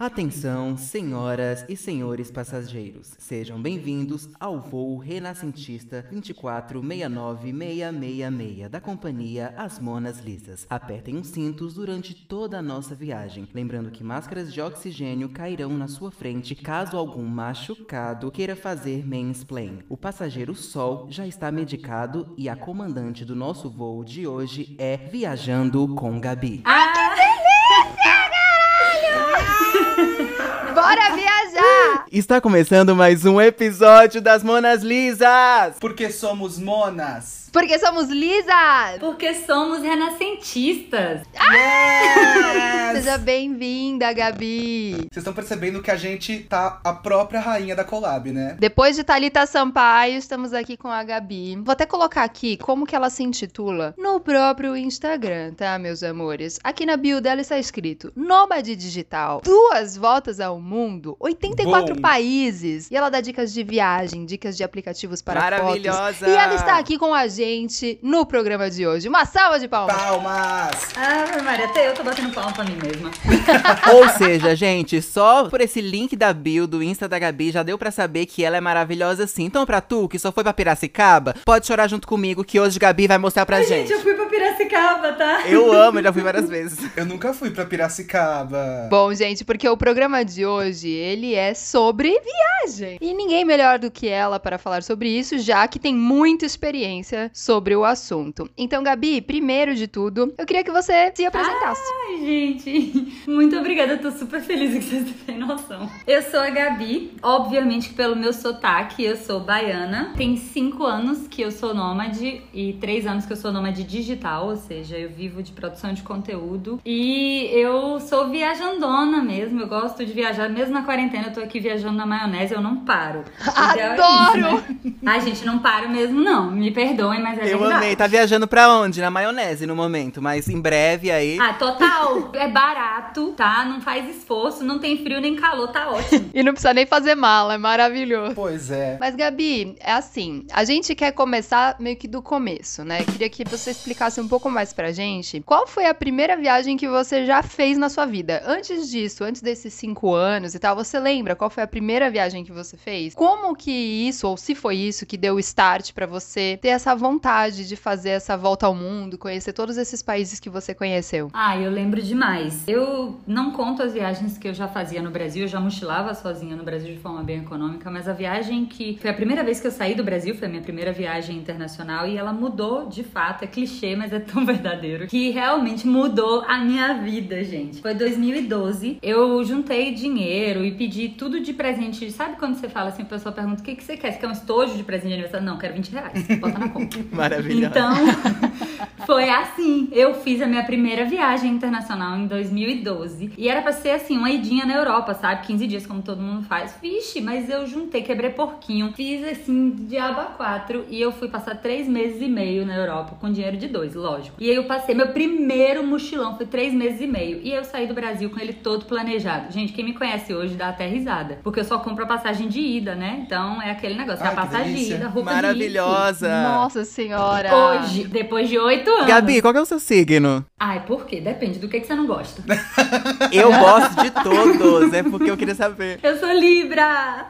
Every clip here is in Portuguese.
Atenção, senhoras e senhores passageiros. Sejam bem-vindos ao voo renascentista 2469666 da companhia As Monas Lisas. Apertem os cintos durante toda a nossa viagem. Lembrando que máscaras de oxigênio cairão na sua frente caso algum machucado queira fazer mansplain. O passageiro Sol já está medicado e a comandante do nosso voo de hoje é Viajando com Gabi. Ah, que delícia, Bora viajar! Está começando mais um episódio das Monas Lisas! Porque somos monas! Porque somos lisas! Porque somos renascentistas! Yes! Seja bem-vinda, Gabi! Vocês estão percebendo que a gente tá a própria rainha da collab, né? Depois de Thalita Sampaio, estamos aqui com a Gabi. Vou até colocar aqui como que ela se intitula no próprio Instagram, tá, meus amores? Aqui na bio dela está escrito Nômade Digital. Duas voltas ao mundo, 84 Boom. países. E ela dá dicas de viagem, dicas de aplicativos para Maravilhosa. fotos. E ela está aqui com a gente no programa de hoje. Uma salva de palmas! Palmas! Ah, Maria, até eu tô batendo palma pra mim mesma. Ou seja, gente, só por esse link da bio do Insta da Gabi já deu para saber que ela é maravilhosa sim. Então, pra tu, que só foi pra Piracicaba, pode chorar junto comigo que hoje Gabi vai mostrar pra Ai, gente. Gente, eu fui pra Piracicaba, tá? Eu amo, eu já fui várias vezes. Eu nunca fui pra Piracicaba. Bom, gente, porque o programa de hoje, ele é sobre viagem. E ninguém melhor do que ela para falar sobre isso, já que tem muita experiência sobre o assunto. Então, Gabi, primeiro de tudo, eu queria que você se apresentasse. Ai, gente, muito obrigada. Eu tô super feliz que vocês têm noção. Eu sou a Gabi, obviamente que pelo meu sotaque, eu sou baiana. Tem cinco anos que eu sou nômade e três anos que eu sou nômade digital, ou seja, eu vivo de produção de conteúdo. E eu sou viajandona mesmo, eu gosto de viajar. Mesmo na quarentena, eu tô aqui viajando na maionese, eu não paro. Adoro! É isso, Ai, gente, não paro mesmo, não. Me perdoem, mas é Eu verdade. amei. Tá viajando pra onde? Na maionese no momento, mas em breve aí. Ah, total. É barato, tá? Não faz esforço, não tem frio nem calor, tá ótimo. e não precisa nem fazer mala, é maravilhoso. Pois é. Mas, Gabi, é assim, a gente quer começar meio que do começo, né? Queria que você explicasse um pouco mais pra gente qual foi a primeira viagem que você já fez na sua vida. Antes disso, antes desses cinco anos e tal, você lembra qual foi a primeira viagem que você fez? Como que isso, ou se foi isso, que deu o start para você ter essa vontade de fazer essa volta ao mundo, conhecer todos esses países que você conheceu? Ah, eu lembro demais. Eu não conto as viagens que eu já fazia no Brasil, eu já mochilava sozinha no Brasil de forma bem econômica, mas a viagem que foi a primeira vez que eu saí do Brasil, foi a minha primeira viagem internacional e ela mudou de fato, é clichê, mas é tão verdadeiro, que realmente mudou a minha vida, gente. Foi 2012, eu juntei dinheiro e pedi tudo de presente. Sabe quando você fala assim, a pessoa pergunta o que, que você quer? Você quer um estojo de presente de aniversário? Não, quero 20 reais. Bota na conta. Maravilhoso. Então, foi assim. Eu fiz a minha primeira viagem internacional em 2012. E era pra ser assim, uma idinha na Europa, sabe? 15 dias, como todo mundo faz. Vixe, mas eu juntei, quebrei porquinho. Fiz assim, diabo a quatro. E eu fui passar três meses e meio na Europa, com dinheiro de dois, lógico. E aí eu passei meu primeiro mochilão, foi três meses e meio. E eu saí do Brasil com ele todo planejado. Gente, quem me conhece hoje dá até risada. Porque eu só compro a passagem de ida, né? Então é aquele negócio, Ai, a passagem de ida, roupa Maravilhosa. de Nossa senhora! Hoje, depois de oito anos. Gabi, qual que é o seu signo? Ai, por quê? Depende do que, que você não gosta. Eu gosto de todos, é porque eu queria saber. Eu sou Libra!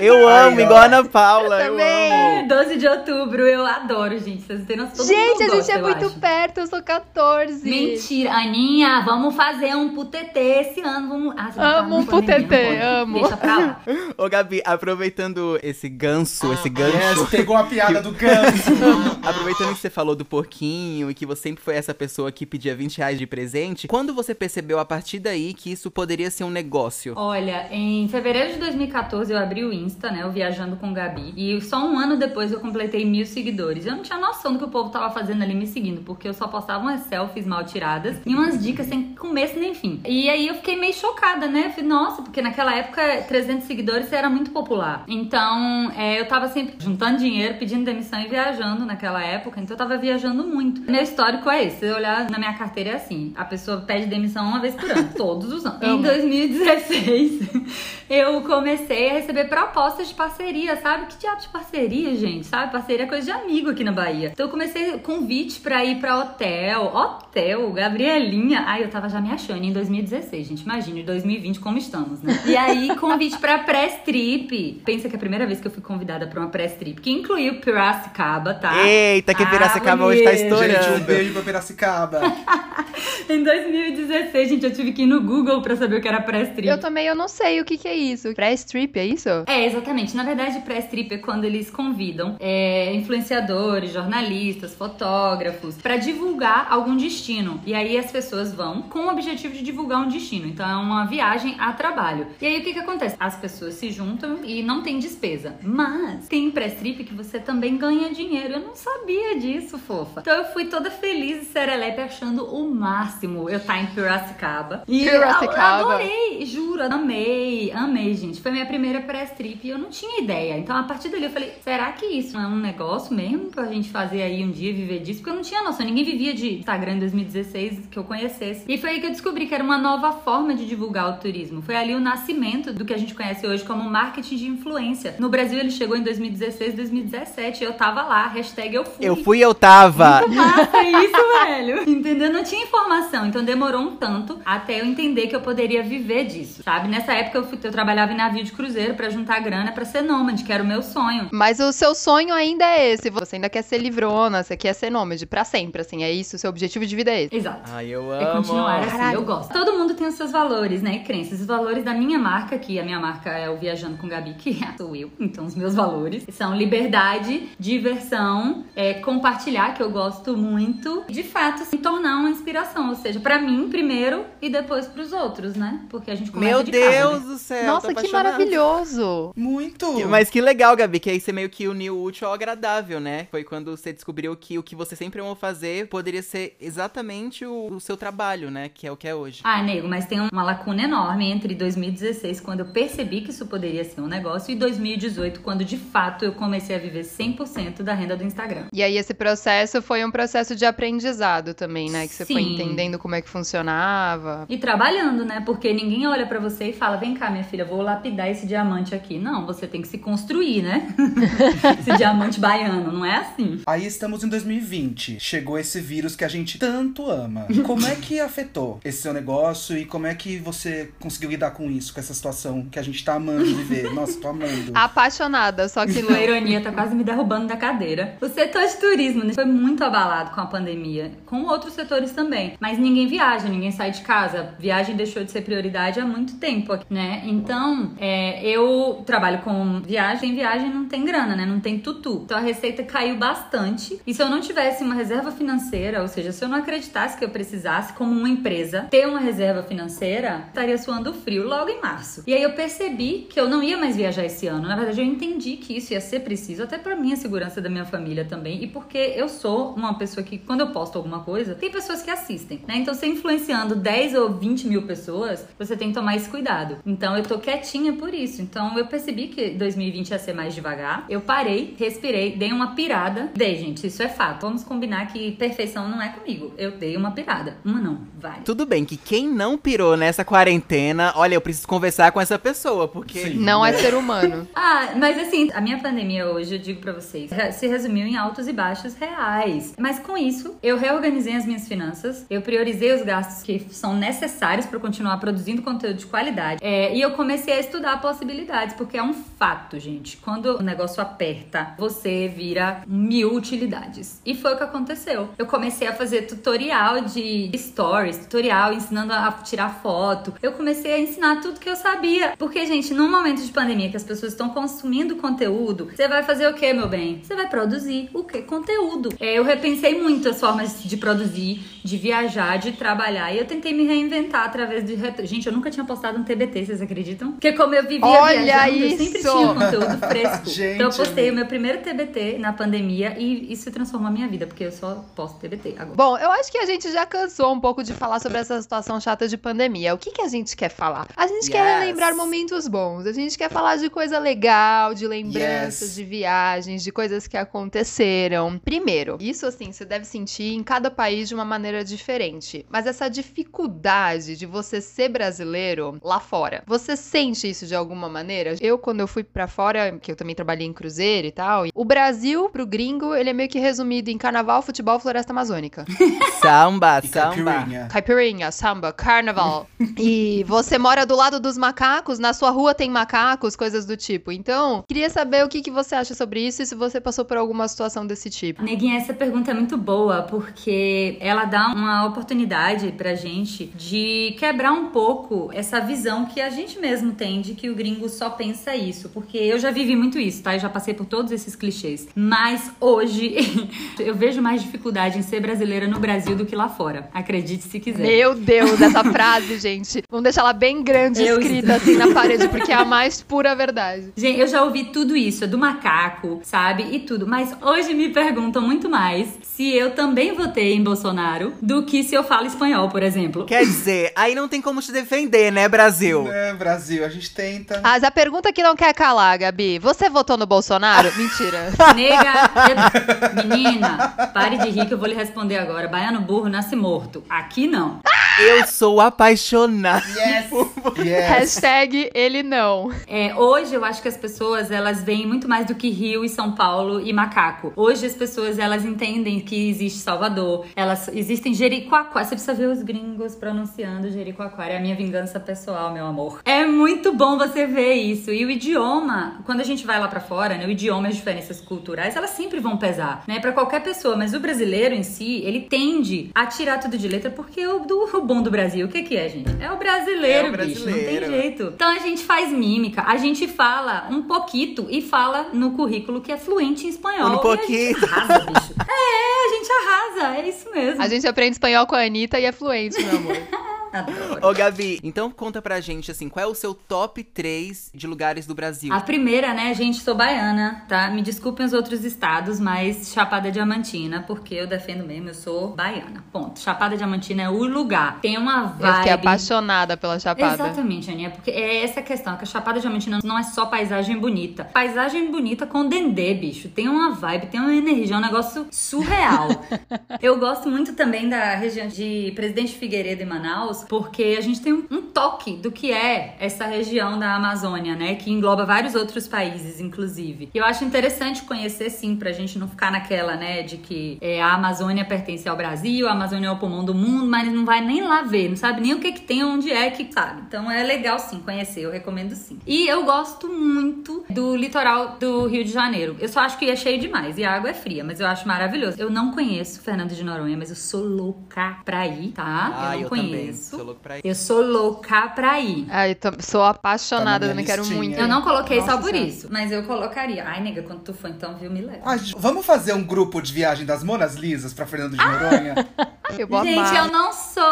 Eu Ai, amo, igual a Ana Paula. Eu Eu, também. amo. 12 de outubro, eu adoro, gente. Vocês não têm noção. Gente, a gente gosta, é eu muito acho. perto, eu sou 14. Mentira, Aninha, vamos fazer um putetê esse ano. Vamos... Ah, tá- Amo não um putetê, pode. amo. Deixa pra lá. Ô, Gabi, aproveitando esse ganso, esse Yes, gancho. pegou a piada do ganso. Aproveitando que você falou do porquinho e que você sempre foi essa pessoa que pedia 20 reais de presente, quando você percebeu a partir daí que isso poderia ser um negócio? Olha, em fevereiro de 2014 eu abri o Insta, né? O Viajando com Gabi. E só um ano depois eu completei mil seguidores. Eu não tinha noção do que o povo tava fazendo ali me seguindo, porque eu só postava umas selfies mal tiradas e umas dicas sem começo nem fim. E aí eu fiquei meio chocada, né? Falei, nossa, porque naquela época 300 seguidores era muito popular. Então é, eu tava sempre juntando dinheiro, pedindo demissão e viajando naquela época, então eu tava viajando muito. Meu histórico é esse. Se eu olhar na minha carteira é assim: a pessoa pede demissão uma vez por ano, todos os anos. Em 2016, eu comecei a receber propostas de parceria, sabe? Que diabo de parceria, gente? Sabe? Parceria é coisa de amigo aqui na Bahia. Então eu comecei convite pra ir pra hotel. Hotel, Gabrielinha. Ai, eu tava já me achando em 2016, gente. Imagina, em 2020 como estamos, né? E aí, convite pra press trip. Pensa que é a primeira vez que eu fui convidada pra uma press trip, que incluiu Piracicaba, tá? Eita, que Ah, Piracicaba hoje tá estourando. Gente, um beijo pra Piracicaba. Em 2016, gente, eu tive que ir no Google pra saber o que era press trip. Eu também, eu não sei o que que é isso. Pré-strip, é isso? É, exatamente. Na verdade, press trip é quando eles convidam é, influenciadores, jornalistas, fotógrafos pra divulgar algum destino. E aí as pessoas vão com o objetivo de divulgar um destino. Então é uma viagem a trabalho. E aí o que que acontece? As pessoas se juntam e não tem despesa. Mas tem press trip que você também ganha dinheiro. Eu não sabia disso, fofa. Então eu fui toda feliz e serelepe achando o máximo eu estar em Piracicaba. E Piracicaba. eu adorei, juro, amei, amei, gente. Foi minha primeira press trip e eu não tinha ideia. Então, a partir dali, eu falei: será que isso é um negócio mesmo pra gente fazer aí um dia, viver disso? Porque eu não tinha noção, ninguém vivia de Instagram em 2016 que eu conhecesse. E foi aí que eu descobri que era uma nova forma de divulgar o turismo. Foi ali o nascimento do que a gente conhece hoje como marketing de influência. No Brasil, ele chegou em 2016, 2017. E eu tava lá, hashtag eu fui. Eu fui, eu tava. Muito massa isso, velho. Entendeu? Não tinha informação, então demorou um tanto até eu entender que eu poderia viver disso, sabe? Nessa época eu, fui, eu trabalhava em navio de cruzeiro pra juntar grana pra ser nômade, que era o meu sonho. Mas o seu sonho ainda é esse. Você ainda quer ser livrona, você quer ser nômade pra sempre, assim. É isso, o seu objetivo de vida é esse. Exato. Ai, eu É amo. continuar assim, Caralho. eu gosto. Todo mundo tem os seus valores, né? E crenças. Os valores da minha marca, que a minha marca é o Viajando com Gabi, que sou eu. Então, os meus valores são liberdade, diversão, é, compartilhar, que eu gosto muito. De fato, se tornar uma inspiração. Ou seja, pra mim primeiro e depois pros outros, né? Porque a gente começa Meu de Deus casa, né? do céu. Nossa, que apaixonado. maravilhoso! Muito. Mas que legal, Gabi, que aí você meio que uniu o útil ao agradável, né? Foi quando você descobriu que o que você sempre amou fazer poderia ser exatamente o, o seu trabalho, né? Que é o que é hoje. Ah, nego, mas tem uma lacuna enorme entre 2016, quando eu percebi que isso poderia ser um negócio, e 2018, quando de fato eu comecei a viver 100% da renda do Instagram. E aí, esse processo foi um processo de aprendizado também, né? Que você foi Sim. entendendo como é que funcionava. E trabalhando, né? Porque ninguém olha pra você e fala: vem cá, minha filha, vou lapidar esse diamante aqui. Não, você tem que se construir, né? esse diamante baiano, não é assim. Aí estamos em 2020. Chegou esse vírus que a gente tanto ama. Como é que afetou esse seu negócio e como é que você conseguiu lidar com isso, com essa situação que a gente tá amando viver? Nossa, tô amando. Apaixonada, só que A não. ironia tá quase me derrubando da cadeira. O setor de turismo né, foi muito abalado com a pandemia, com outros setores também. Mas ninguém viaja, ninguém sai de casa. Viagem deixou de ser prioridade há muito tempo, né? Então, é, eu trabalho com viagem, viagem não tem grana, né? Não tem tutu. Então a receita caiu bastante. E se eu não tivesse uma reserva financeira, ou seja, se eu não acreditasse que eu precisasse, como uma empresa, ter uma reserva financeira, estaria suando frio logo em março. E aí eu percebi que eu não ia mais viajar esse ano. Na verdade, eu entendi que isso ia ser preciso, até pra minha segurança da minha família também. E porque eu sou uma pessoa que, quando eu posto alguma coisa, tem pessoas que assistem, né? Então, você influenciando 10 ou 20 mil pessoas, você tem que tomar esse cuidado. Então, eu tô quietinha por isso. Então, eu percebi que 2020 ia ser mais devagar. Eu parei, respirei, dei uma pirada. Dei, gente, isso é fato. Vamos combinar que perfeição não é comigo. Eu dei uma pirada. Uma não, vai. Tudo bem que quem não pirou nessa quarentena, olha, eu preciso conversar com essa pessoa, porque. Sim. Não é ser humano. Ah, mas assim, a minha pandemia hoje, eu digo pra vocês, se resumiu em altos e baixos reais. Mas com isso, eu reorganizei as minhas finanças, eu priorizei os gastos que são necessários pra continuar produzindo conteúdo de qualidade. É, e eu comecei a estudar possibilidades, porque é um fato, gente. Quando o negócio aperta, você vira mil utilidades. E foi o que aconteceu. Eu comecei a fazer tutorial de stories, tutorial ensinando a tirar foto. Eu comecei a ensinar tudo que eu sabia. Porque, gente, num momento de pandemia que as pessoas estão consumindo conteúdo, você vai fazer o que, meu bem? Você vai produzir o que? Conteúdo. É, eu repensei muito as formas de produzir, de viajar, de trabalhar. E eu tentei me reinventar através de. Gente, eu nunca tinha postado um TBT, vocês acreditam? Porque como eu vivia Olha viajando, eu sempre isso! tinha conteúdo fresco. Gente, então eu postei amiga. o meu primeiro TBT na pandemia e isso transformou a minha vida, porque eu só posto TBT agora. Bom, eu acho que a gente já cansou um pouco de falar sobre essa situação chata de pandemia. O que, que a gente quer falar? A gente quer Yes. relembrar momentos bons. A gente quer falar de coisa legal, de lembranças, Yes. de viagens, de coisas que aconteceram. Primeiro, isso assim, você deve sentir em cada país de uma maneira diferente. Mas essa dificuldade de você ser brasileiro lá fora, você sente isso de alguma maneira? Eu, quando eu fui pra fora, que eu também trabalhei em cruzeiro e tal, o Brasil, pro gringo, ele é meio que resumido em carnaval, futebol, floresta amazônica. Samba, E samba. caipirinha. Caipirinha, samba, carnaval. e você mora do lado dos macacos, na sua rua tem macacos, coisas do tipo. Então, queria saber o que, que você acha sobre isso e se você passou por alguma situação desse tipo. Neguinha, essa pergunta é muito boa porque ela dá uma oportunidade pra gente de quebrar um pouco essa visão que a gente mesmo tem de que o gringo só pensa isso. Porque eu já vivi muito isso, tá? Eu já passei por todos esses clichês. Mas hoje eu vejo mais dificuldade em ser brasileira no Brasil do que lá fora. Acredite se quiser. Meu Deus, essa frase, gente. Vamos deixar ela bem grande Eu- escrita assim na parede, porque é a mais pura verdade. Gente, eu já ouvi tudo isso, é do macaco, sabe? E tudo. Mas hoje me perguntam muito mais se eu também votei em Bolsonaro do que se eu falo espanhol, por exemplo. Quer dizer, aí não tem como te defender, né, Brasil? É, Brasil, a gente tenta. Mas a pergunta que não quer calar, Gabi. Você votou no Bolsonaro? Mentira. Nega, eu- menina, pare de rir que eu vou lhe responder agora. Baiano burro nasce morto. Aqui não. Eu sou apaixonado. Yes! yes! Hashtag ele não. É, hoje eu acho que as pessoas elas veem muito mais do que Rio e São Paulo e macaco. Hoje as pessoas elas entendem que existe Salvador, elas existem Jericoacoara. Você precisa ver os gringos pronunciando Jericoacoara. É a minha vingança pessoal, meu amor. É muito bom você ver isso. E o idioma, quando a gente vai lá pra fora, né, o idioma e as diferenças culturais, elas sempre vão pesar, né, para qualquer pessoa. Mas o brasileiro em si, ele tende a tirar tudo de letra porque o, do, o bom do Brasil, o que que é, gente? É o brasileiro, É o bicho. Não tem brasileiro. jeito. Então a gente faz mímica, a gente fala um pouquito e fala no currículo que é fluente em espanhol. Um E a pouquinho. gente arrasa, bicho. É, a gente arrasa, é isso mesmo. A gente aprende espanhol com a Anitta e é fluente, meu amor. Adoro. Ô, Gabi, então conta pra gente, assim, qual é o seu top 3 de lugares do Brasil? A primeira, né, gente, sou baiana, tá? Me desculpem os outros estados, mas Chapada Diamantina, porque eu defendo mesmo, eu sou baiana. Ponto. Chapada Diamantina é o lugar. Tem uma Eu vibe. fiquei apaixonada pela Chapada. Exatamente, Aninha, porque é essa questão, que a Chapada Diamantina não é só paisagem bonita. Paisagem bonita com dendê, bicho. Tem uma vibe, tem uma energia, é um negócio surreal. Eu gosto muito também da região de Presidente Figueiredo e Manaus, porque a gente tem um, um toque do que é essa região da Amazônia, né? Que engloba vários outros países, inclusive. E eu acho interessante conhecer, sim, pra gente não ficar naquela, né, de que é, a Amazônia pertence ao Brasil, a Amazônia é o pulmão do mundo, mas não vai nem lá ver, não sabe nem o que que tem, onde é que sabe. Então é legal sim conhecer, eu recomendo sim. E eu gosto muito do litoral do Rio de Janeiro. Eu só acho que é cheio demais e a água é fria, mas eu acho maravilhoso. Eu não conheço Fernando de Noronha, mas eu sou louca pra ir, tá? Ah, eu não também. Louco pra ir. Eu sou louca pra ir. Ai, eu tô- sou apaixonada, Tá minha quero muito. Eu não coloquei só Nossa por Senhora. isso, mas eu colocaria. Ai, nega, quando tu for então, viu, me leva. Ah, gente, vamos fazer um grupo de viagem das Monas Lisas pra Fernando de Noronha? Eu vou Gente, amar. eu não sou,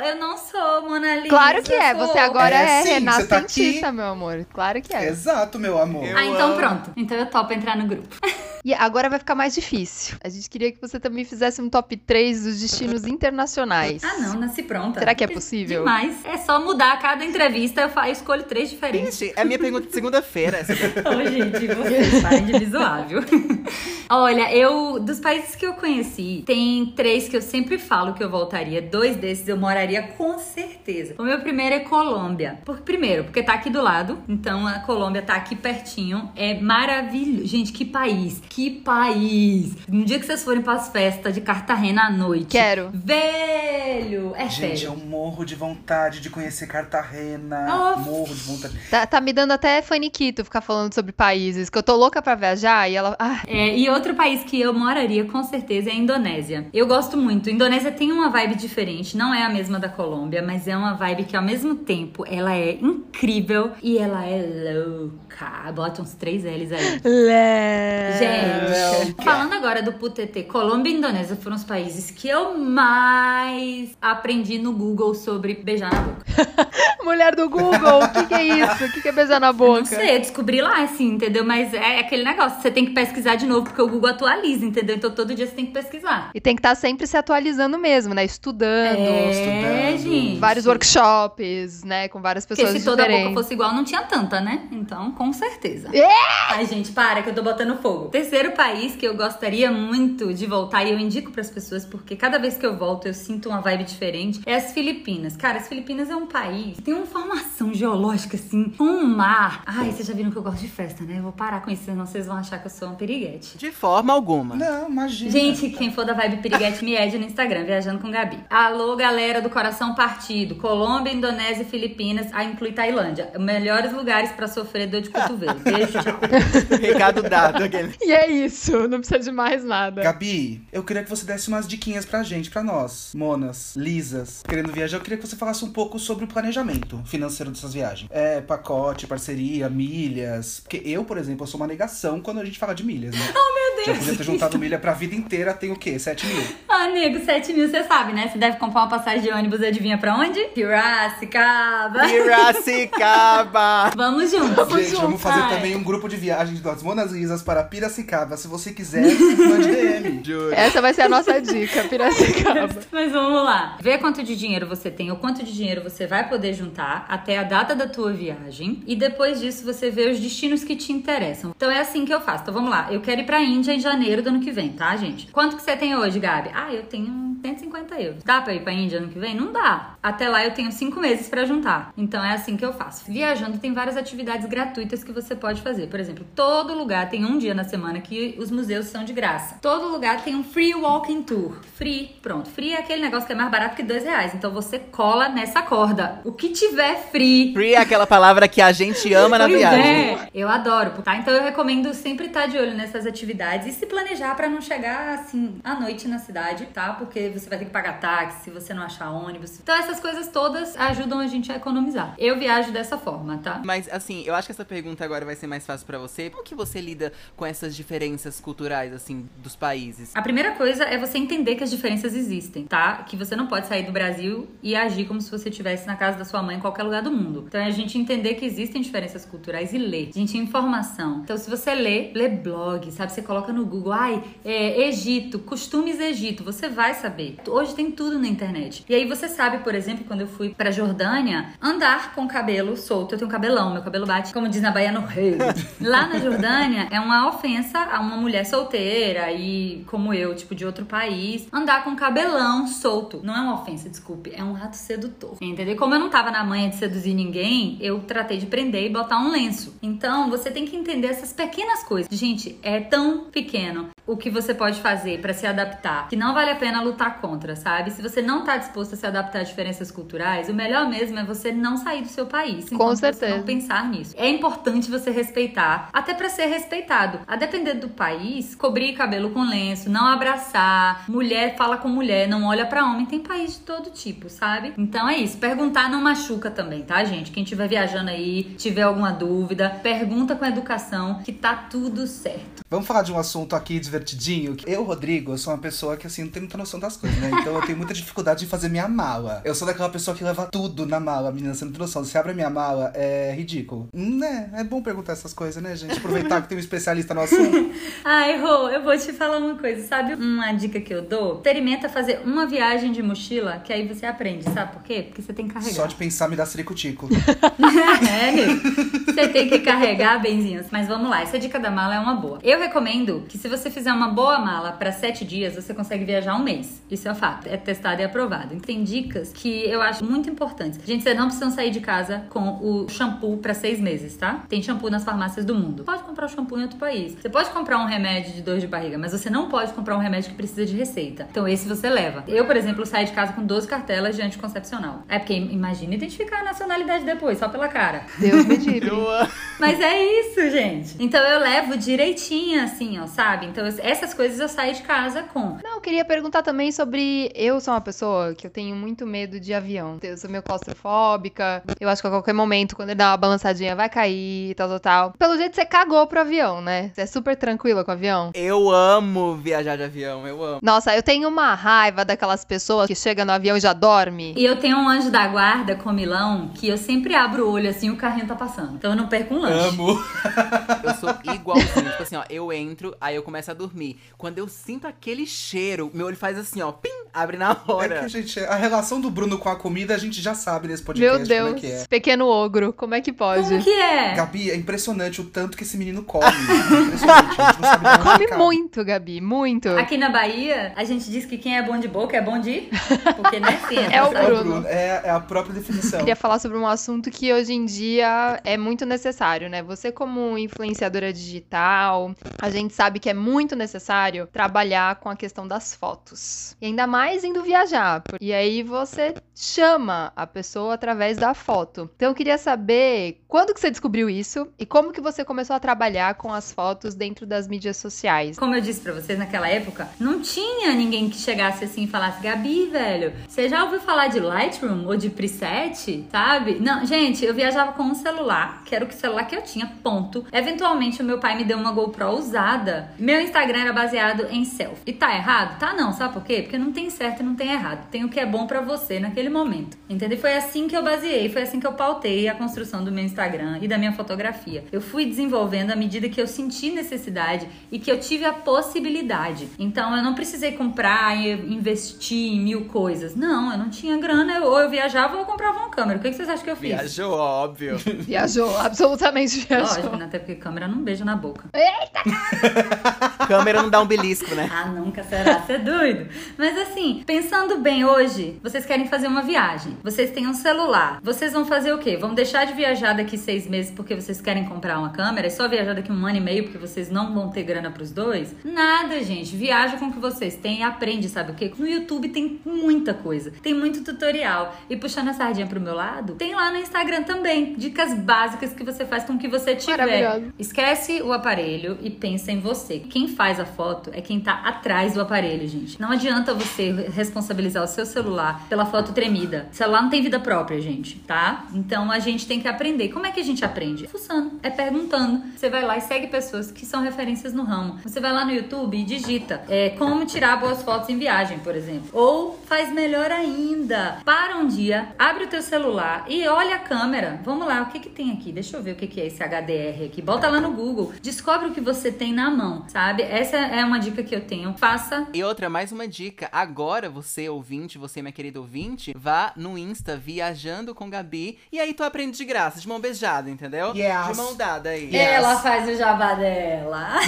eu não sou Mona Lisa. Claro que é, eu sou- você agora É, é, sim, tá renascentista, aqui. meu amor. Claro que é. Exato, meu amor. Eu Ah, então amo. pronto. Então eu topo entrar no grupo. E agora vai ficar mais difícil. A gente queria que você também fizesse um top 3 dos destinos internacionais. Ah, não, nasci pronta. Será que é possível? Demais. É só mudar a cada entrevista, eu fa- eu escolho três diferentes. Gente, é a minha pergunta de segunda-feira. Essa Ô, gente, vocês parem de zoar, viu? Olha, eu, dos países que eu conheci, tem três que eu sempre falo que eu voltaria. Dois desses eu moraria com certeza. O meu primeiro é Colômbia. Por, primeiro, porque tá aqui do lado, então a Colômbia tá aqui pertinho. É maravilhoso. Gente, que país! Que país! No dia que vocês forem pras festas de Cartagena à noite. Quero. Velho! É Gente, sério. eu morro de vontade de conhecer Cartagena. Oh. Morro de vontade. Tá, tá me dando até faniquito ficar falando sobre países, que eu tô louca pra viajar e ela. Ah, É, e outro país que eu moraria com certeza é a Indonésia. Eu gosto muito. A Indonésia tem uma vibe diferente, não é a mesma da Colômbia, mas é uma vibe que ao mesmo tempo ela é incrível e ela é louca. Bota uns três L's aí. Lé. Gente, falando agora do PUTT, Colômbia e Indonésia foram os países que eu mais aprendi no Google sobre beijar na boca. Mulher do Google, o que, que é isso? O que, que é beijar na boca? Não sei, descobri lá, assim, entendeu? Mas é aquele negócio, você tem que pesquisar de novo, porque o Google atualiza, entendeu? Então todo dia você tem que pesquisar. E tem que estar sempre se atualizando mesmo, né? Estudando. É, estudando. gente. Vários workshops, né? Com várias Porque pessoas se toda diferentes. boca fosse igual, não tinha tanta, né? Então, com certeza. É! Ai, gente, para que eu tô botando fogo. Terceiro país que eu gostaria muito de voltar, e eu indico pras pessoas, porque cada vez que eu volto eu sinto uma vibe diferente, é as Filipinas. Cara, as Filipinas é um país que tem uma formação geológica, assim, com um mar. Ai, vocês já viram que eu gosto de festa, né? Eu vou parar com isso, senão vocês vão achar que eu sou uma piriguete. De forma alguma. Não, imagina. Gente, quem for da Vibe Piriguete me ede no Instagram, Viajando com Gabi. Alô, galera do Coração Partido. Colômbia, Indonésia e Filipinas, a inclui Tailândia. Melhores lugares pra sofrer dor de cotovelo. Beijo, tchau. Recado dado. aquele. E é isso, não precisa de mais nada. Gabi, eu queria que você desse umas diquinhas pra gente, pra nós, monas, lisas, querendo viajar. Eu queria que você falasse um pouco sobre o planejamento financeiro dessas viagens. É, pacote, parceria, milhas. Porque eu, por exemplo, eu sou uma negação quando a gente fala de milhas, né? Oh, meu Já Deus. podia ter juntado milha pra vida inteira, tem o quê? 7 mil. Ah, nego, 7 mil, você sabe, né? Você deve comprar uma passagem de ônibus, adivinha pra onde? Piracicaba. Piracicaba! Vamos juntos. gente, vamos fazer Ai. também um grupo de viagens das monas lisas para Piracicaba. Se você quiser, mande DM. Essa vai ser a nossa dica, Piracicaba. Mas vamos lá. Vê quanto de dinheiro você tem ou quanto de dinheiro você vai poder juntar até a data da tua viagem. E depois disso você vê os destinos que te interessam. Então é assim que eu faço. Então vamos lá. Eu quero ir pra Índia em janeiro do ano que vem, tá, gente? Quanto que você tem hoje, Gabi? Ah, eu tenho 150 euros. Dá pra ir pra Índia ano que vem? Não dá. Até lá eu tenho cinco meses pra juntar. Então é assim que eu faço. Viajando tem várias atividades gratuitas que você pode fazer. Por exemplo, todo lugar tem um dia na semana que os museus são de graça. Todo lugar tem um free walking tour. Free, pronto. Free é aquele negócio que é mais barato que dois reais. Então você cola nessa corda. O que tiver free. Free é aquela palavra que a gente ama na viagem. é, eu adoro, tá? Então eu recomendo sempre estar de olho nessas atividades e se planejar pra não chegar assim à noite na cidade, tá? Porque você vai ter que pagar táxi se você não achar ônibus. Então essas coisas todas ajudam a gente a economizar. Eu viajo dessa forma, tá? Mas assim, eu acho que essa pergunta agora vai ser mais fácil pra você. Como que você lida com essas diferenças culturais, assim, dos países? A primeira coisa é você entender que as diferenças existem, tá? Que você não pode sair do Brasil e agir como se você estivesse na casa da sua mãe em qualquer lugar do mundo. Então é a gente entender que existem diferenças culturais e ler. Gente, informação. Então se você lê, lê blog, sabe? Você coloca no Google, ai, é, Egito, costumes Egito, você vai saber. Hoje tem tudo na internet. E aí você sabe, por exemplo, quando eu fui pra Jordânia, andar com cabelo solto. Eu tenho cabelão, meu cabelo bate, como diz na Bahia, no rei. Lá na Jordânia é uma ofensa a uma mulher solteira e como eu, tipo de outro país, andar com cabelão solto. Não é uma ofensa, desculpe, é um ato sedutor. Entendeu? Como eu não tava na manha de seduzir ninguém, eu tratei de prender e botar um lenço. Então, você tem que entender essas pequenas coisas. Gente, é tão pequeno o que você pode fazer pra se adaptar, que não vale a pena lutar contra, sabe? Se você não tá disposto a se adaptar a diferenças culturais, o melhor mesmo é você não sair do seu país. Com certeza. não pensar nisso. É importante você respeitar, até pra ser respeitado. A depender do país, cobrir cabelo com lenço, não abraçar, mulher fala com mulher, não olha pra homem. Tem país de todo tipo, sabe? Então é isso. Perguntar não machuca também, tá, gente? Quem estiver viajando aí, tiver alguma dúvida, pergunta com educação que tá tudo certo. Vamos falar de um assunto aqui divertidinho. Eu, Rodrigo, sou uma pessoa que, assim, não tem muita noção das né? Então eu tenho muita dificuldade de fazer minha mala. Eu sou daquela pessoa que leva tudo na mala, menina, você não tem noção. Você abre a minha mala, é ridículo. Né? É bom perguntar essas coisas, né, gente? Aproveitar que tem um especialista no assunto. Ai, Rô, eu vou te falar uma coisa. Sabe uma dica que eu dou? Experimenta fazer uma viagem de mochila, que aí você aprende. Sabe por quê? Porque você tem que carregar. Só de pensar me dá ciricutico. é. Você tem que carregar, benzinhos. Mas vamos lá, essa dica da mala é uma boa. Eu recomendo que se você fizer uma boa mala pra sete dias, você consegue viajar um mês. Isso é fato. É testado e aprovado. Tem dicas que eu acho muito importantes. Gente, vocês não precisam sair de casa com o shampoo pra seis meses, tá? Tem shampoo nas farmácias do mundo. Pode comprar o shampoo em outro país. Você pode comprar um remédio de dor de barriga, mas você não pode comprar um remédio que precisa de receita. Então esse você leva. Eu, por exemplo, saí de casa com 12 cartelas de anticoncepcional. É porque imagina identificar a nacionalidade depois, só pela cara. Deus me livre. Eu. Mas é isso, gente. Então eu levo direitinho, assim, ó, sabe? Então eu- essas coisas eu saio de casa com. Não, queria perguntar também sobre. Eu sou uma pessoa que eu tenho muito medo de avião. Eu sou meio claustrofóbica. Eu acho que a qualquer momento, quando ele dá uma balançadinha, vai cair, tal, tal, tal. Pelo jeito, você cagou pro avião, né? Você é super tranquila com o avião. Eu amo viajar de avião, eu amo. Nossa, eu tenho uma raiva daquelas pessoas que chegam no avião e já dorme. E eu tenho um anjo da guarda com Milão que eu sempre abro o olho assim e o carrinho tá passando. Então eu não perco um lanche. Amo. Eu sou igualzinho. tipo assim, ó, eu entro, aí eu começo a dormir. Quando eu sinto aquele cheiro, meu olho faz assim, ó, pim, abre na É hora. que, gente, a relação do Bruno com a comida a gente já sabe nesse podcast Meu Deus, como é que é. pequeno ogro, como é que pode? Como que é? Gabi, é impressionante o tanto que esse menino come. impressionante, a gente não sabe dar uma Come cara. muito, Gabi, muito. Aqui na Bahia, a gente diz que quem é bom de boca é bom de. Porque, né? Sim, É o É, o Bruno. Bruno, é, é a própria definição. queria falar sobre um assunto que hoje em dia é muito necessário, né? Você como influenciadora digital, a gente sabe que é muito necessário trabalhar com a questão das fotos. E ainda mais indo viajar. E aí você chama a pessoa através da foto. Então eu queria saber quando que você descobriu isso e como que você começou a trabalhar com as fotos dentro das mídias sociais. Como eu disse pra vocês naquela época, não tinha ninguém que chegasse assim e falasse, Gabi, velho, você já ouviu falar de Lightroom ou de preset, sabe? Não, gente, eu viajava com um celular, que era o celular que eu tinha, ponto. Eventualmente, o meu pai me deu uma GoPro usada. Meu Instagram era baseado em selfie. E tá errado? Tá não, sabe por quê? Porque não tem certo e não tem errado. Tem o que é bom pra você naquele momento. Entendeu? Foi assim que eu baseei, foi assim que eu pautei a construção do meu Instagram e da minha fotografia. Eu fui desenvolvendo à medida que eu senti necessidade e que eu tive a possibilidade. Então eu não precisei comprar e investir em mil coisas. Não, eu não tinha grana, eu- ou eu viajava ou eu comprava uma câmera. O que que vocês acham que eu fiz? Viajou, óbvio. Viajou, absolutamente viajou. Lógico, né? até porque câmera não beija na boca. Câmera não dá um belisco, né? Ah, nunca será, você é doido. Mas assim, pensando bem hoje, vocês querem fazer uma viagem, vocês têm um celular, vocês vão fazer o quê? Vão deixar de viajar daqui seis meses porque vocês querem comprar uma câmera e só viajar daqui um ano e meio porque vocês não vão ter grana pros dois? Nada, gente. Viaja com o que vocês têm e aprende, sabe o quê? No YouTube tem muita coisa, tem muito tutorial. E puxando a sardinha pro meu lado, tem lá no Instagram também dicas básicas que você faz com o que você tiver. Esquece o aparelho e pensa em você. Quem faz a foto é quem tá atrás do aparelho, gente. Não adianta você responsabilizar o seu celular pela foto tremida. O celular não tem vida própria, gente, tá? Então a gente tem que aprender. Como é que a gente aprende? Fuçando, é perguntando. Você vai lá e segue pessoas que são referências no ramo. Você vai lá no YouTube e digita é, como tirar boas fotos em viagem, por exemplo. Ou faz melhor ainda. Para um dia, abre o teu celular e olha a câmera. Vamos lá, o que que tem aqui? Deixa eu ver o que que é esse HDR aqui. Bota lá no Google. Descobre o que você tem na mão, sabe? Essa é uma dica que eu tenho. Faça E outra, mais uma dica. Agora, você ouvinte, você, minha querida ouvinte, vá no Insta viajando com Gabi. E aí tu aprende de graça, de mão beijada, entendeu? Yes. De mão dada aí. Yes. Ela faz o jabá dela.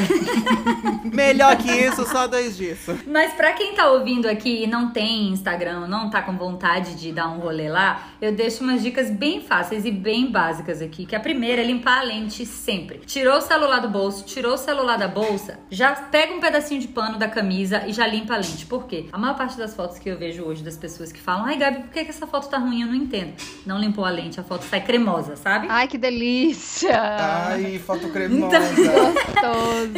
Melhor que isso, só dois disso. Mas pra quem tá ouvindo aqui e não tem Instagram, não tá com vontade de dar um rolê lá, eu deixo umas dicas bem fáceis e bem básicas aqui. Que a primeira é limpar a lente sempre. Tirou o celular do bolso, tirou o celular da bolsa, já pega um pedacinho de pano da camisa e já limpa a lente. Por quê? A maior parte das fotos que eu vejo hoje das pessoas que falam, ai Gabi, por que, que essa foto tá ruim? Eu não entendo. Não limpou a lente, a foto sai cremosa, sabe? Ai, que delícia! Ai, foto cremosa. Gostoso.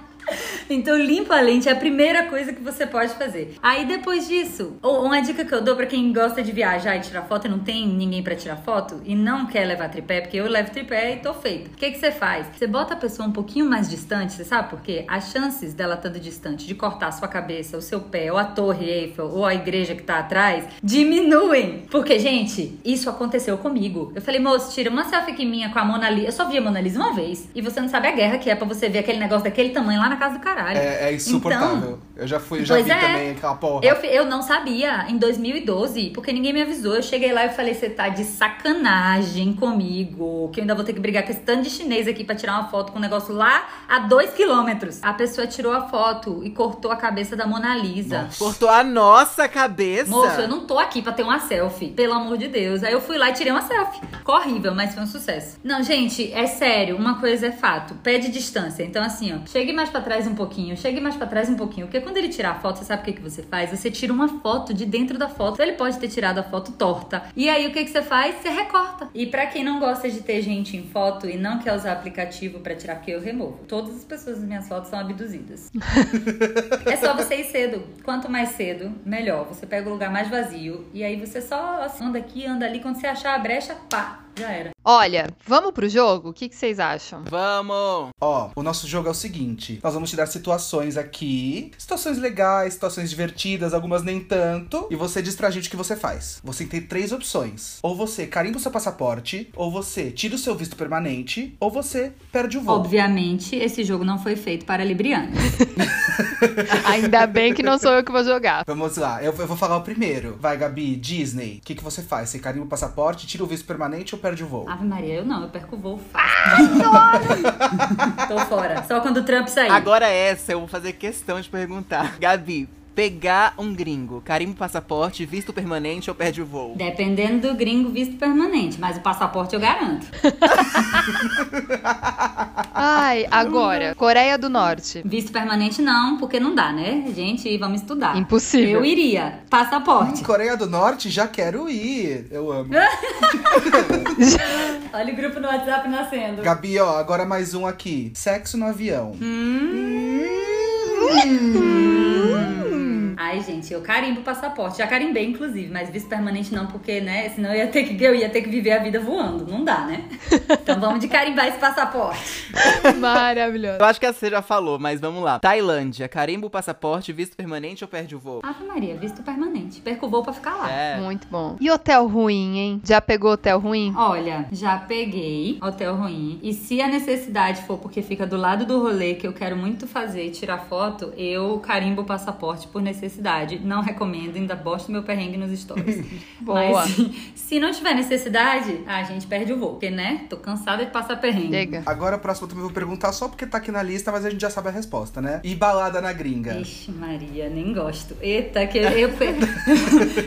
Então limpa a lente é a primeira coisa que você pode fazer. Aí depois disso, uma dica que eu dou pra quem gosta de viajar e tirar foto e não tem ninguém pra tirar foto e não quer levar tripé, porque eu levo tripé e tô feita. O que que você faz? Você bota a pessoa um pouquinho mais distante, você sabe por quê? As chances dela estando distante de cortar a sua cabeça, o seu pé, ou a torre Eiffel, ou a igreja que tá atrás, diminuem. Porque, gente, isso aconteceu comigo. Eu falei, moço, tira uma selfie aqui minha com a Mona Lisa. Eu só vi a Mona Lisa uma vez. E você não sabe a guerra que é pra você ver aquele negócio daquele tamanho lá na casa do caralho. É, é insuportável. Então, eu já fui, já pois vi é. também aquela porra. eu, eu não sabia em 2012, porque ninguém me avisou. Eu cheguei lá e falei: você tá de sacanagem comigo, que eu ainda vou ter que brigar com esse tanto de chinês aqui pra tirar uma foto com um negócio lá a dois quilômetros. A pessoa tirou a foto e cortou a cabeça da Mona Lisa. Nossa. Cortou a nossa cabeça. Moço, eu não tô aqui pra ter uma selfie, pelo amor de Deus. Aí eu fui lá e tirei uma selfie. Ficou horrível, mas foi um sucesso. Não, gente, é sério, uma coisa é fato. Pede distância. Então, assim, ó, chegue mais pra trás um pouquinho, chegue mais pra trás um pouquinho. Porque quando quando ele tirar a foto, você sabe o que, que você faz? Você tira uma foto de dentro da foto. Então, ele pode ter tirado a foto torta. E aí o que, que você faz? Você recorta. E pra quem não gosta de ter gente em foto e não quer usar aplicativo pra tirar, porque eu removo. Todas as pessoas das minhas fotos são abduzidas. é só você ir cedo. Quanto mais cedo, melhor. Você pega o lugar mais vazio e aí você só assim, anda aqui, anda ali. Quando você achar a brecha, pá, já era. Olha, vamos pro jogo? O que, que vocês acham? Vamos! Ó, o nosso jogo é o seguinte: nós vamos te dar situações aqui, situações legais, situações divertidas, algumas nem tanto, e você diz pra gente o que você faz. Você tem três opções: ou você carimba o seu passaporte, ou você tira o seu visto permanente, ou você perde o voo. Obviamente, esse jogo não foi feito para librianos. Ainda bem que não sou eu que vou jogar. Vamos lá, eu, eu vou falar o primeiro. Vai, Gabi, Disney. O que, que você faz? Você carimba o passaporte, tira o visto permanente ou perde o voo? Ave Maria, eu não, eu perco o voo fácil. Tô fora. Só quando o Trump sair. Agora essa eu vou fazer questão de perguntar. Gabi, pegar um gringo, carimbo passaporte, visto permanente ou perde o voo? Dependendo do gringo, visto permanente. Mas o passaporte eu garanto. Ai, agora, Coreia do Norte. Visto permanente não, porque não dá, né? Gente, vamos estudar. Impossível. Eu iria. Passaporte. Coreia do Norte, já quero ir. Eu amo. Olha o grupo no WhatsApp nascendo. Gabi, ó, agora mais um aqui. Sexo no avião. Ai, gente, eu carimbo o passaporte. Já carimbei, inclusive, mas visto permanente não, porque, né? Senão eu ia ter que, eu ia ter que viver a vida voando. Não dá, né? Então vamos de carimbar esse passaporte. Maravilhoso. Eu acho que você já falou, mas vamos lá. Tailândia, carimbo passaporte, visto permanente ou perde o voo? Ave Maria, visto permanente. Perco o voo pra ficar lá. É. Muito bom. E hotel ruim, hein? Já pegou hotel ruim? Olha, já peguei hotel ruim. E se a necessidade for porque fica do lado do rolê que eu quero muito fazer e tirar foto, eu carimbo o passaporte por necessidade. Não recomendo, ainda bosto meu perrengue nos stories. Boa. Mas se, se não tiver necessidade, a gente perde o voo. Porque, né? Tô cansada de passar perrengue. Chega. Agora a próxima eu também vou perguntar só porque tá aqui na lista, mas a gente já sabe a resposta, né? E balada na gringa. Ixi, Maria, nem gosto. Eita, que eu,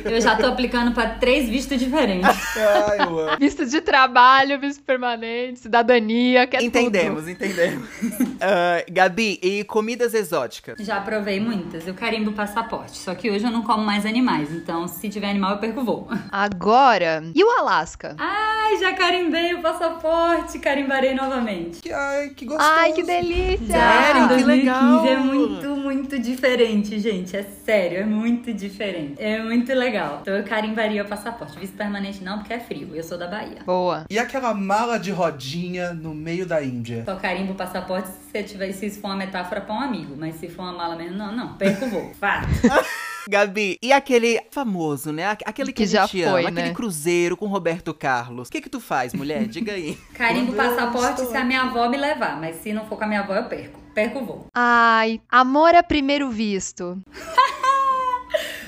eu, já tô aplicando pra três vistos diferentes. Ai, eu amo. Visto de trabalho, visto permanente, cidadania, que é Entendemos, entendemos. Ah, Gabi, e comidas exóticas? Já provei muitas. Eu carimbo o passaporte. Só que hoje eu não como mais animais. Então, se tiver animal, eu perco o voo. Agora, e o Alasca? Ai, já carimbei o passaporte. Carimbarei novamente. Ai, que gostoso. Ai, que delícia! Sério, em que 2015 legal. é muito, muito diferente, gente. É sério, é muito diferente. É muito legal. Então eu carimbaria o passaporte. Visto permanente não, porque é frio. Eu sou da Bahia. Boa. E aquela mala de rodinha no meio da Índia? Só carimbo o passaporte se, você tiver, se isso for uma metáfora pra um amigo. Mas se for uma mala mesmo, não, não. Perco o voo. Fato. Gabi, e aquele famoso, né? Aqu- Aquele que, Que a já gente foi, ama, né? aquele cruzeiro com Roberto Carlos. O que que tu faz, mulher? Diga aí. Carimbo passaporte se a minha avó me levar. Mas se não for com a minha avó, eu perco. Perco o voo. Ai, amor a primeiro visto.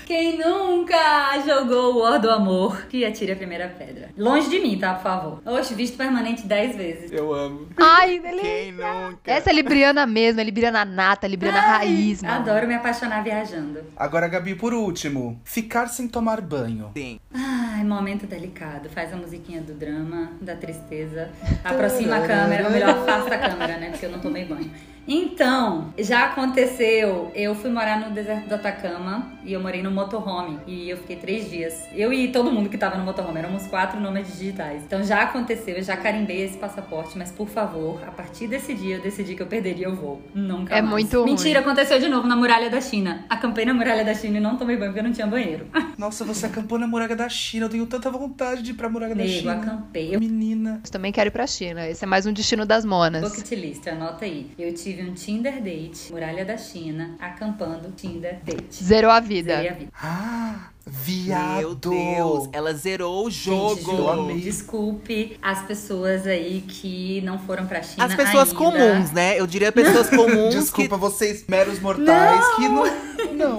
Quem nunca jogou o War do Amor, que atire a primeira pedra. Longe de mim, tá? Por favor. Oxe, visto permanente 10 vezes. Eu amo. Ai, delícia. Quem nunca? Essa é libriana mesmo, é libriana nata, libriana raiz, mano. Adoro me apaixonar viajando. Agora, Gabi, por último, ficar sem tomar banho. Sim. Ai, momento delicado. Faz a musiquinha do drama, da tristeza. Aproxima a câmera, ou melhor, afasta a câmera, né? Porque eu não tomei banho. Então, já aconteceu. Eu fui morar no deserto do Atacama e eu morei no motorhome. E eu fiquei três dias. Eu e todo mundo que tava no motorhome. Éramos quatro nômades digitais. Então já aconteceu, eu já carimbei esse passaporte. Mas por favor, a partir desse dia eu decidi que eu perderia o voo. Nunca É mais. muito ruim. Mentira, aconteceu de novo na Muralha da China. Acampei na Muralha da China e não tomei banho porque não tinha banheiro. Nossa, você acampou na muralha da China. Eu tenho tanta vontade de ir pra muralha da China. acampei. Menina. Eu também quero ir pra China. Esse é mais um destino das monas. Bucket list, anota aí. Eu tive um Tinder date, Muralha da China, acampando Tinder date. Zerou a vida. Zerei a vida. Ah, viado. Meu Deus, ela zerou o Gente, jogo. amei. Desculpe as pessoas aí que não foram pra China As pessoas ainda. comuns, né? Eu diria pessoas comuns Desculpa vocês, meros mortais, que não. Não.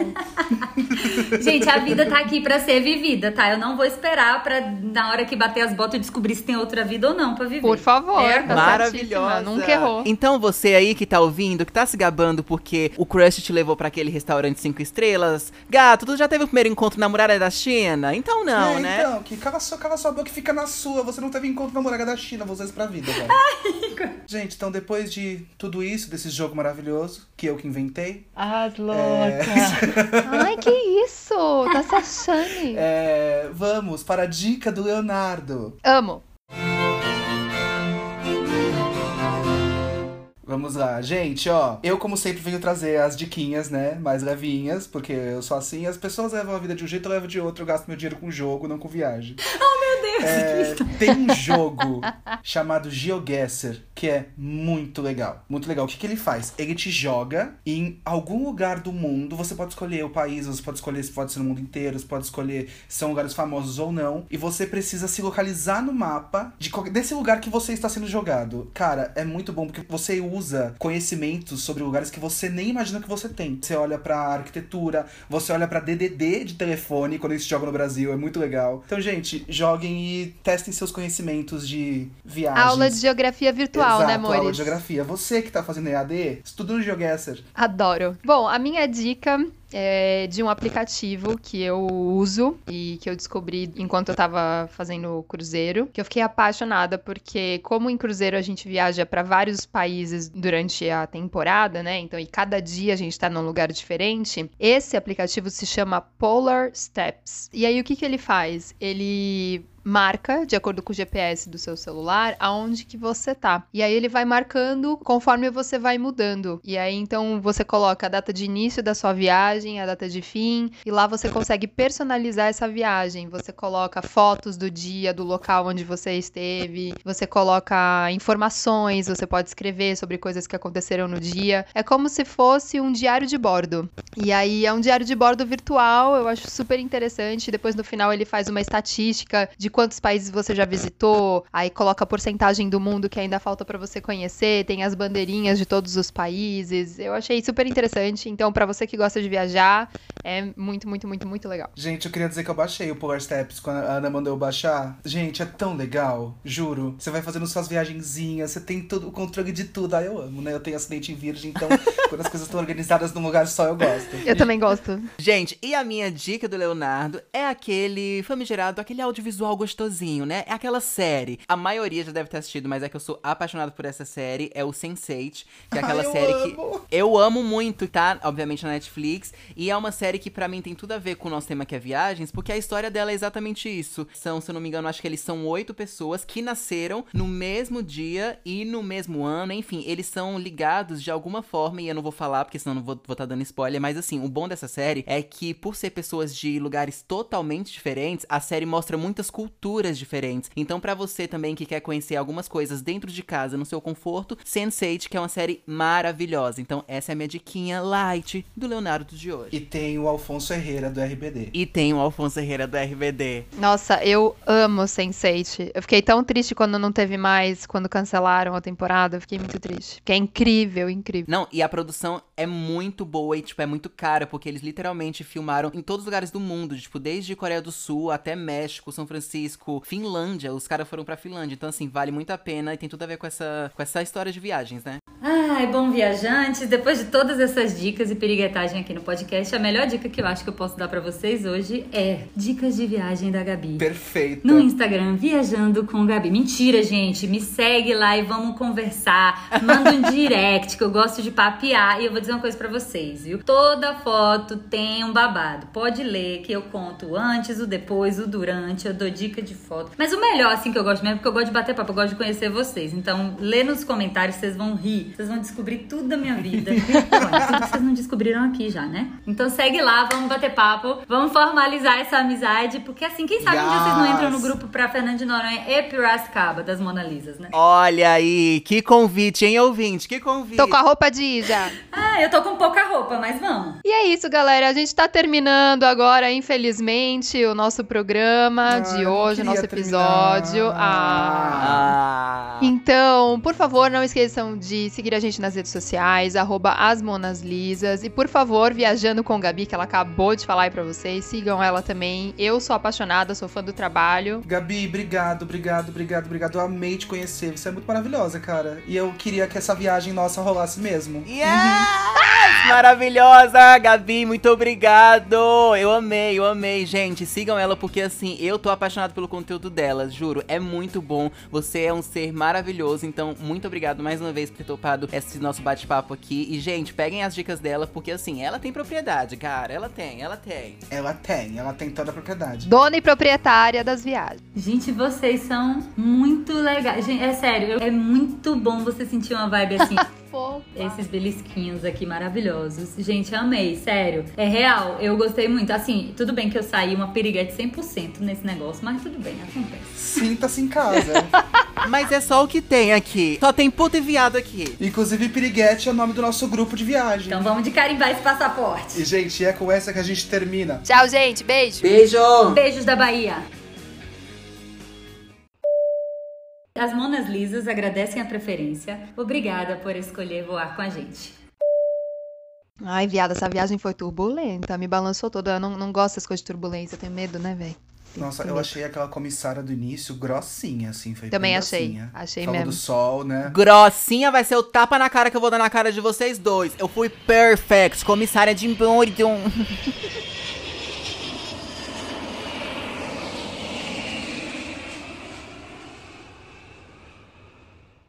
Gente, a vida tá aqui pra ser vivida, tá? Eu não vou esperar pra, na hora que bater as botas, eu descobrir se tem outra vida ou não pra viver. Por favor, É, tá Maravilhosa. Nunca errou. Então você aí que tá ouvindo, que tá se gabando porque o crush te levou pra aquele restaurante cinco estrelas, gato, tu já teve o primeiro encontro na muralha da China? Então não, é, né? Então, que cala sua, cala sua boca e fica na sua. Você não teve encontro na muralha da China, vou usar isso pra vida, velho. Gente, então depois de tudo isso, desse jogo maravilhoso, que eu que inventei, As loucas. Ai, que isso? Tá se achando. é, vamos para a dica do Leonardo. Amo. Vamos lá, gente, ó. Eu, como sempre, venho trazer as diquinhas, né? Mais levinhas, porque eu sou assim. As pessoas levam a vida de um jeito, eu levo de outro. Eu gasto meu dinheiro com jogo, não com viagem. Meu Deus, É, tem um jogo chamado GeoGuessr que é muito legal. Muito legal. O que, que ele faz? Ele te joga em algum lugar do mundo. Você pode escolher o país, você pode escolher se pode ser no mundo inteiro, você pode escolher se são lugares famosos ou não. E você precisa se localizar no mapa de desse lugar que você está sendo jogado. Cara, é muito bom porque você usa conhecimentos sobre lugares que você nem imagina que você tem. Você olha pra arquitetura, você olha pra DDD de telefone quando eles jogam no Brasil, é muito legal. Então, gente, joguem e testem seus conhecimentos de viagens. Aula de geografia virtual, Exato, né, aula amores? de geografia. Você que tá fazendo EAD, estuda no GeoGuessr. Adoro. Bom, a minha dica é de um aplicativo que eu uso e que eu descobri enquanto eu tava fazendo o cruzeiro, que eu fiquei apaixonada porque como em cruzeiro a gente viaja para vários países durante a temporada, né? Então, e cada dia a gente tá num lugar diferente. Esse aplicativo se chama Polar Steps. E aí o que que ele faz? Ele marca, de acordo com o GPS do seu celular, aonde que você tá. E aí ele vai marcando conforme você vai mudando. E aí então você coloca a data de início da sua viagem, a data de fim, e lá você consegue personalizar essa viagem. Você coloca fotos do dia, do local onde você esteve, você coloca informações, você pode escrever sobre coisas que aconteceram no dia. É como se fosse um diário de bordo. E aí é um diário de bordo virtual, eu acho super interessante. Depois no final ele faz uma estatística de quantos países você já visitou, aí coloca a porcentagem do mundo que ainda falta pra você conhecer, tem as bandeirinhas de todos os países. Eu achei super interessante. Então, pra você que gosta de viajar, é muito, muito, muito, muito legal. Gente, eu queria dizer que eu baixei o Polar Steps quando a Ana mandou eu baixar. Gente, é tão legal, juro. Você vai fazendo suas viagenzinhas, você tem todo o controle de tudo. Ah, eu amo, né? Eu tenho acidente em virgem, então quando as coisas estão organizadas num lugar só, eu gosto. Eu também gosto. Gente, e a minha dica do Leonardo é aquele famigerado, aquele audiovisual gostosinho, né? É aquela série. A maioria já deve ter assistido, mas é que eu sou apaixonado por essa série. É o Sense8, que é aquela Ai, eu série amo. que eu amo muito, tá? Obviamente na Netflix. E é uma série que pra mim tem tudo a ver com o nosso tema que é viagens, porque a história dela é exatamente isso. São, se eu não me engano, acho que eles são oito pessoas que nasceram no mesmo dia e no mesmo ano. Enfim, eles são ligados de alguma forma, e eu não vou falar, porque senão não vou estar dando spoiler. Mas assim, o bom dessa série é que, por ser pessoas de lugares totalmente diferentes, a série mostra muitas culturas diferentes. Então, pra você também que quer conhecer algumas coisas dentro de casa, no seu conforto, Sense8, que é uma série maravilhosa. Então, essa é a minha diquinha light do Leonardo de hoje. E tem o Alfonso Herrera do RBD. E tem o Alfonso Herrera do RBD. Nossa, eu amo Sense8. Eu fiquei tão triste quando não teve mais, quando cancelaram a temporada. Eu fiquei muito triste. Porque é incrível, incrível. Não, e a produção é muito boa e, tipo, é muito cara, porque eles literalmente filmaram em todos os lugares do mundo, tipo, desde Coreia do Sul até México, São Francisco, Finlândia. Os caras foram pra Finlândia. Então, assim, vale muito a pena e tem tudo a ver com essa, com essa história de viagens, né? Ai, bom viajantes, depois de todas essas dicas e piriguetagem aqui no podcast, a melhor dica que eu acho que eu posso dar pra vocês hoje é dicas de viagem da Gabi. Perfeita. No Instagram, Viajando com Gabi. Mentira, gente. Me segue lá e vamos conversar. Manda um direct, que eu gosto de papear. E eu vou dizer uma coisa pra vocês, viu? Toda foto tem um babado. Pode ler que eu conto o antes, o depois, o durante. Eu dou dica de foto. Mas o melhor, assim, que eu gosto mesmo, é porque eu gosto de bater papo, eu gosto de conhecer vocês. Então, lê nos comentários, vocês vão rir. Vocês vão descobrir tudo da minha vida. Bom, tudo que vocês não descobriram aqui já, né? Então segue lá, vamos bater papo. Vamos formalizar essa amizade. Porque assim, quem sabe um dia vocês não entram no Yes. grupo pra Fernando de Noronha e Piracicaba, das Mona Lisas, né? Olha aí, que convite, hein, ouvinte? Que convite. Tô com a roupa de já. Ah, eu tô com pouca roupa, mas vamos. E é isso, galera. A gente tá terminando agora, infelizmente, o nosso programa Ai, de não hoje, o nosso episódio. Ah. Ah. Então, por favor, não esqueçam de seguir a gente nas redes sociais, arroba asmonaslisas. E por favor, viajando com Gabi, que ela acabou de falar aí pra vocês, sigam ela também. Eu sou apaixonada, sou fã do trabalho. Gabi, obrigado, obrigado, obrigado, obrigado. Eu amei te conhecer. Você é muito maravilhosa, cara. E eu queria que essa viagem nossa rolasse mesmo. Yeah! Maravilhosa, Gabi, muito obrigado. Eu amei, eu amei, gente. Sigam ela porque assim, eu tô apaixonado pelo conteúdo dela, juro. É muito bom. Você é um ser maravilhoso, então muito obrigado mais uma vez por ter topado esse nosso bate-papo aqui. E gente, peguem as dicas dela porque assim, ela tem propriedade, cara. Ela tem, ela tem. Ela tem, ela tem toda a propriedade. Dona e proprietária das viagens. Gente, vocês são muito legais. Gente, é sério, é muito bom você sentir uma vibe assim. Esses belisquinhos aqui maravilhosos. Gente, amei, sério. É real, eu gostei muito. Assim, tudo bem que eu saí uma piriguete 100% nesse negócio, mas tudo bem, acontece. Sinta-se em casa. Mas é só o que tem aqui. Só tem puta e viado aqui. Inclusive, Piriguete é o nome do nosso grupo de viagem. Então vamos de carimbar esse passaporte. E, gente, é com essa que a gente termina. Tchau, gente. Beijo. Beijo! Beijos da Bahia. As Monas Lisas agradecem a preferência. Obrigada por escolher voar com a gente. Ai, viada, essa viagem foi turbulenta. Me balançou toda. Eu não, não gosto dessas coisas de turbulência. Eu tenho medo, né, velho? Nossa, eu achei aquela comissária do início grossinha, assim. Foi Também achei. grossinha. Achei Falou mesmo. do sol, né? Grossinha vai ser o tapa na cara que eu vou dar na cara de vocês dois. Eu fui perfect, comissária de Bordon.